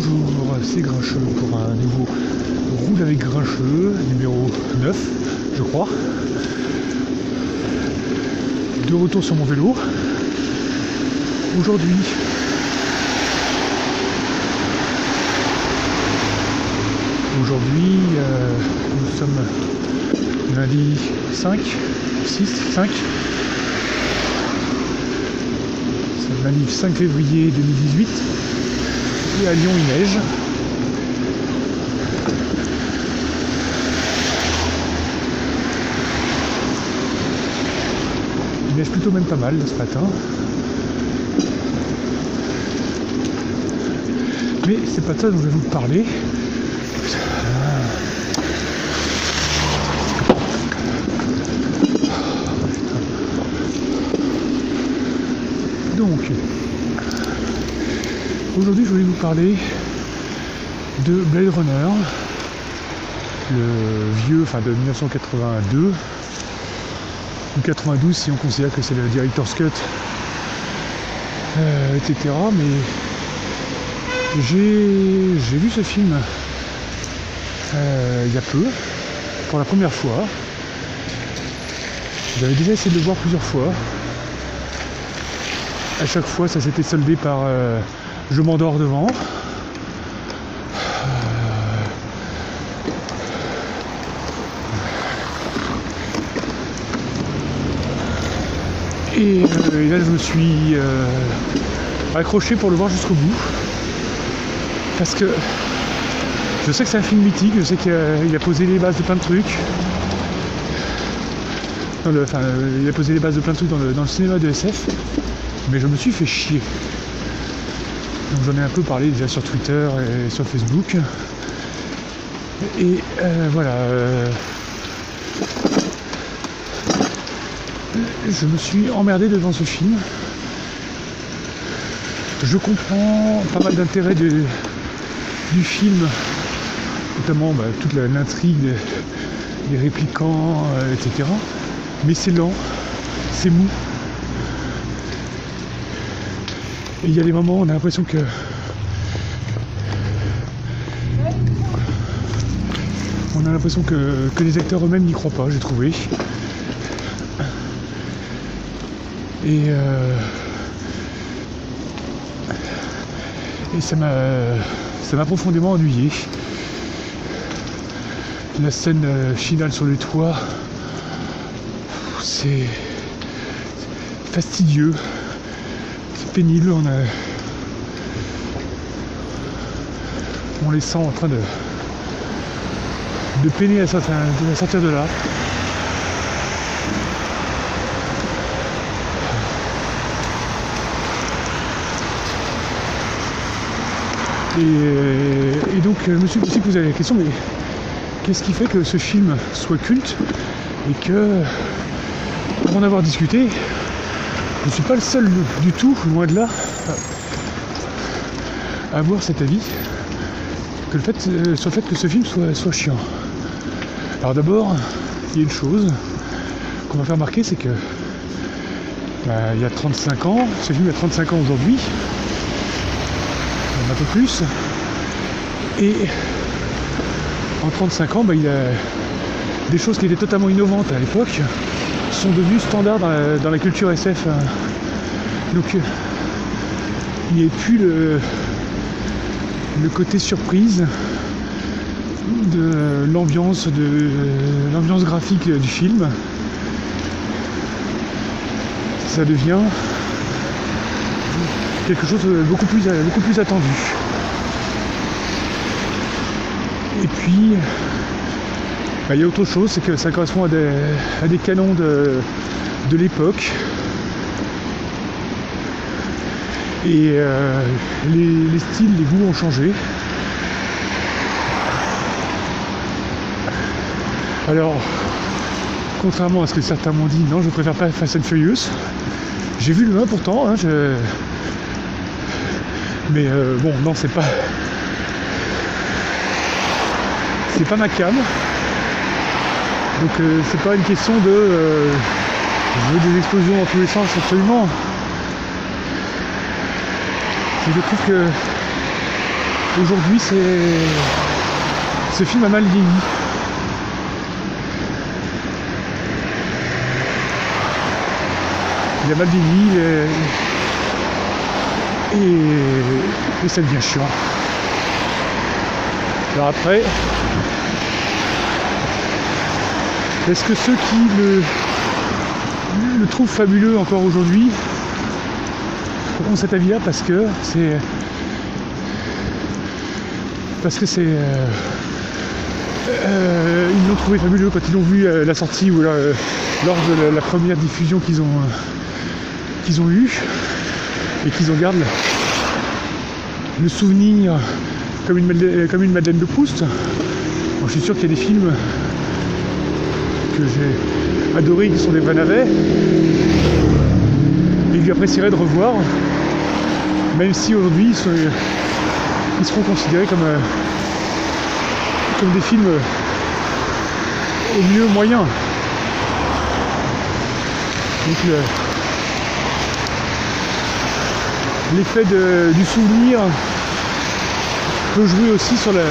Bonjour, c'est Grincheux pour un nouveau Roule avec Grincheux, numéro 9, je crois. De retour sur mon vélo. Aujourd'hui, aujourd'hui, euh, nous sommes lundi 5, 6, 5. C'est lundi 5 février 2018 à Lyon il neige. Il neige plutôt même pas mal ce matin. Mais c'est pas ça dont je vais vous parler. Donc, Aujourd'hui, je voulais vous parler de Blade Runner, le vieux, enfin de 1982, ou 92 si on considère que c'est le director's cut, euh, etc. Mais j'ai vu ce film euh, il y a peu, pour la première fois. J'avais déjà essayé de le voir plusieurs fois. À chaque fois, ça s'était soldé par euh, je m'endors devant. Et, euh, là, je me suis euh, accroché pour le voir jusqu'au bout. Parce que je sais que c'est un film mythique, je sais qu'il a, posé les bases de plein de trucs. enfin, il a posé les bases de plein de trucs dans le cinéma de SF. Mais je me suis fait chier. Donc j'en ai un peu parlé déjà sur Twitter et sur Facebook. Et euh, voilà. Euh, je me suis emmerdé devant ce film. Je comprends pas mal d'intérêt du film, notamment bah, toute l'intrigue des, réplicants, euh, etc. Mais c'est lent, c'est mou, Et il y a des moments où on a l'impression que on a l'impression que, les acteurs eux-mêmes n'y croient pas, j'ai trouvé. Et, euh, et ça m'a ça m'a profondément ennuyé. La scène euh, finale sur le toit, c'est fastidieux On, les sent en train de, de peiner à sortir, de là. Et, donc je me suis aussi posé la question, mais qu'est-ce qui fait que ce film soit culte et que, pour en avoir discuté, je ne suis pas le seul du tout, loin de là, à avoir cet avis que le fait, euh, sur le fait que ce film soit, chiant. Alors d'abord, il y a une chose qu'on va faire remarquer, c'est que bah, il y a 35 ans, ce film a 35 ans aujourd'hui, un peu plus, et en 35 ans, bah, il y a des choses qui étaient totalement innovantes à l'époque, sont devenus standards dans la, culture SF. Hein. Donc il n'y a plus le, côté surprise de l'ambiance de l'ambiance graphique du film. Ça devient quelque chose de beaucoup plus, beaucoup plus attendu. Et puis bah, il y a autre chose, c'est que ça correspond à des, canons de, l'époque. Et euh, les, styles, les goûts ont changé. Alors, contrairement à ce que certains m'ont dit, non, je préfère pas Fast and Furious. J'ai vu le 1 pourtant, hein, mais euh, bon, non, c'est pas. C'est pas ma cam. Donc euh, c'est pas une question de euh, je veux des explosions dans tous les sens absolument. je trouve que aujourd'hui, c'est ce film a mal vieilli. Il a mal vieilli et, et, et ça devient chiant. Alors après, est-ce que ceux qui le, trouvent fabuleux encore aujourd'hui ont cet avis-là parce que c'est parce que c'est euh, euh, ils l'ont trouvé fabuleux quand ils ont vu euh, la sortie ou lors de la, première diffusion qu'ils ont qu'ils ont eu et qu'ils en gardent le souvenir comme une, comme une Madeleine de Proust. je suis sûr qu'il y a des films que j'ai adorés qui sont des vrais navets et que j'apprécierais de revoir, même si aujourd'hui ils, seront considérés comme, euh, comme des films au mieux moyens. Donc l'effet du souvenir peut jouer aussi sur la,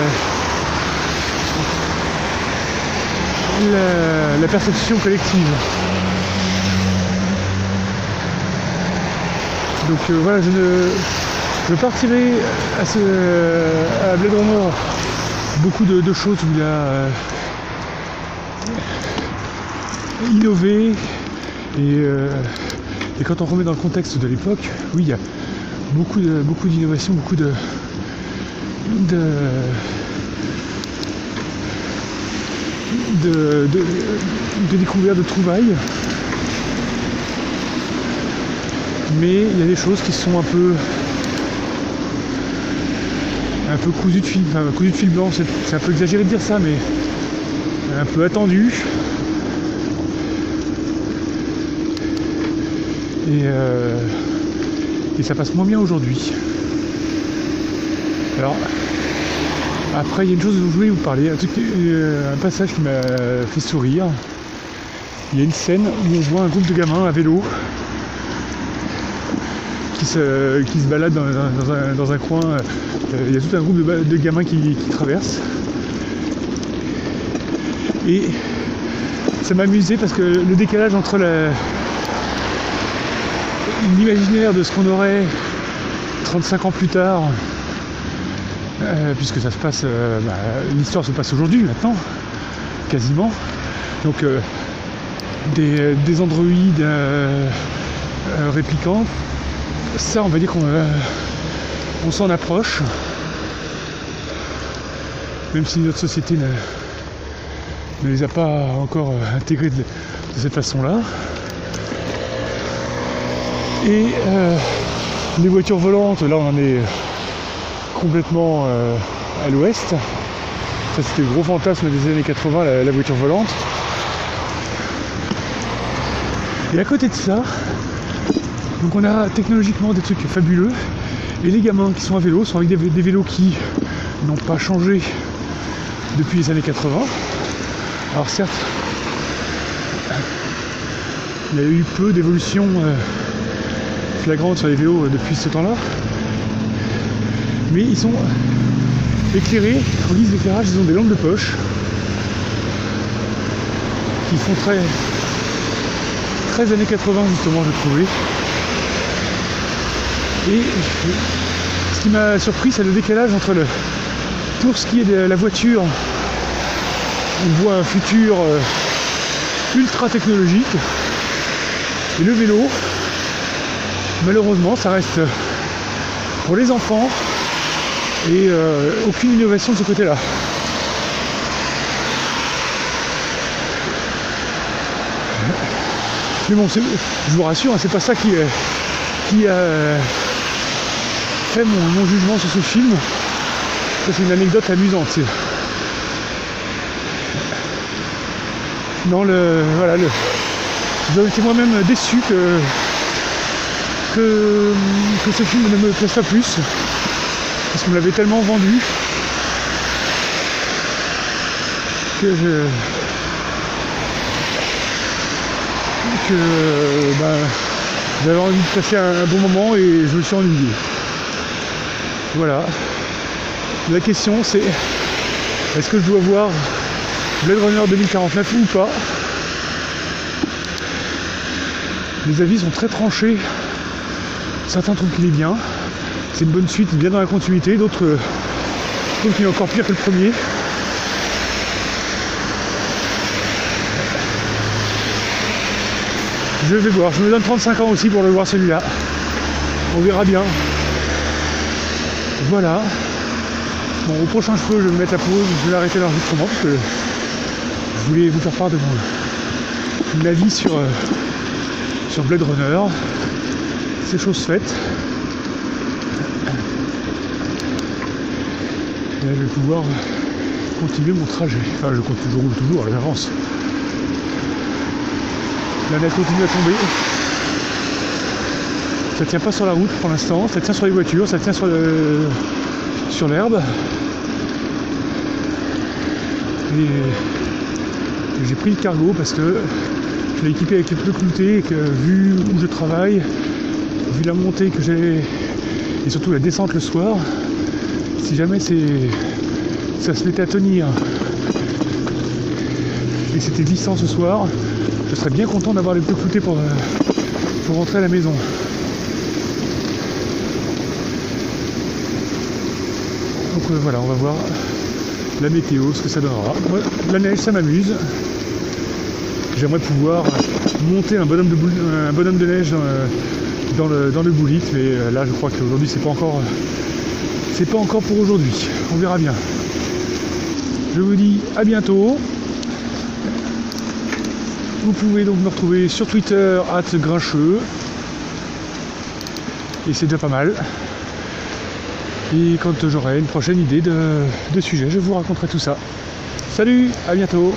la, perception collective. Donc euh, voilà, je, je partirai à, ce, à Runner beaucoup de, choses où il a euh, innové euh, et, quand on remet dans le contexte de l'époque, oui, il y a beaucoup de beaucoup d'innovation, beaucoup de, de de, de, découverte de trouvailles. Mais il y a des choses qui sont un peu un peu cousu de fil, enfin cousu de fil blanc, c'est un peu exagéré de dire ça, mais un peu attendu. Et, euh, et ça passe moins bien aujourd'hui. Alors, après, il y a une chose dont je voulais vous parler, un, euh, un passage qui m'a fait sourire. Il y a une scène où on voit un groupe de gamins à vélo qui se, qui se baladent dans, un, coin. Euh, il y a tout un groupe de, gamins qui, qui, traversent. Et ça m'a amusé parce que le décalage entre l'imaginaire de ce qu'on aurait 35 ans plus tard euh, puisque ça se passe, euh, bah, l'histoire se passe aujourd'hui maintenant, quasiment. Donc euh, des, androïdes réplicants, ça on va dire qu'on on s'en approche, même si notre société ne, les a pas encore intégrés de, cette façon-là. Et les voitures volantes, là on en est complètement euh, à l'ouest. Ça c'était le gros fantasme des années 80, la, voiture volante. Et à côté de ça, donc on a technologiquement des trucs fabuleux. Et les gamins qui sont à vélo sont avec des, vélos qui n'ont pas changé depuis les années 80. Alors certes, il y a eu peu d'évolution euh, flagrante sur les vélos euh, depuis ce temps-là mais ils sont éclairés, en guise d'éclairage, ils ont des lampes de poche qui font très très années 80 justement je trouvais. Et ce qui m'a surpris c'est le décalage entre le pour ce qui est de la voiture, on voit un futur euh, ultra technologique et le vélo malheureusement ça reste pour les enfants et euh, aucune innovation de ce côté-là. Mais bon, je vous rassure, hein, c'est pas ça qui, qui a fait mon, jugement sur ce film. c'est une anecdote amusante. Non, le, voilà, le, j'ai été moi-même déçu que, que, que ce film ne me plaise pas plus parce qu'on me l'avait tellement vendu que je que ben, j'avais envie de passer un, bon moment et je me suis ennuyé. Voilà. La question c'est est-ce que je dois voir Blade Runner 2049 ou pas? Les avis sont très tranchés. Certains trouvent qu'il est bien. C'est une bonne suite, bien dans la continuité. D'autres euh, est encore pire que le premier. Je vais voir. Je me donne 35 ans aussi pour le voir celui-là. On verra bien. Voilà. Bon, au prochain cheveu, je vais me mettre à pause. Je vais arrêter l'enregistrement parce que je voulais vous faire part de mon avis sur, euh, sur Blade Runner. C'est chose faite. Je vais pouvoir continuer mon trajet. Enfin, je compte toujours, toujours à l'avance. La neige continue à tomber. Ça tient pas sur la route pour l'instant, ça tient sur les voitures, ça tient sur le, sur l'herbe. Et j'ai pris le cargo parce que je l'ai équipé avec les pneus cloutés et que vu où je travaille, vu la montée que j'ai et surtout la descente le soir, si jamais ça se mettait à tenir et c'était glissant ce soir, je serais bien content d'avoir les pneus cloutés pour, euh, pour rentrer à la maison. Donc euh, voilà, on va voir la météo, ce que ça donnera. la neige, ça m'amuse. J'aimerais pouvoir monter un bonhomme de, bonhomme de neige dans, le, dans le mais euh, là je crois qu'aujourd'hui c'est pas encore c'est pas encore pour aujourd'hui. On verra bien. Je vous dis à bientôt. Vous pouvez donc me retrouver sur Twitter grincheux. Et c'est déjà pas mal. Et quand j'aurai une prochaine idée de, de sujet, je vous raconterai tout ça. Salut, à bientôt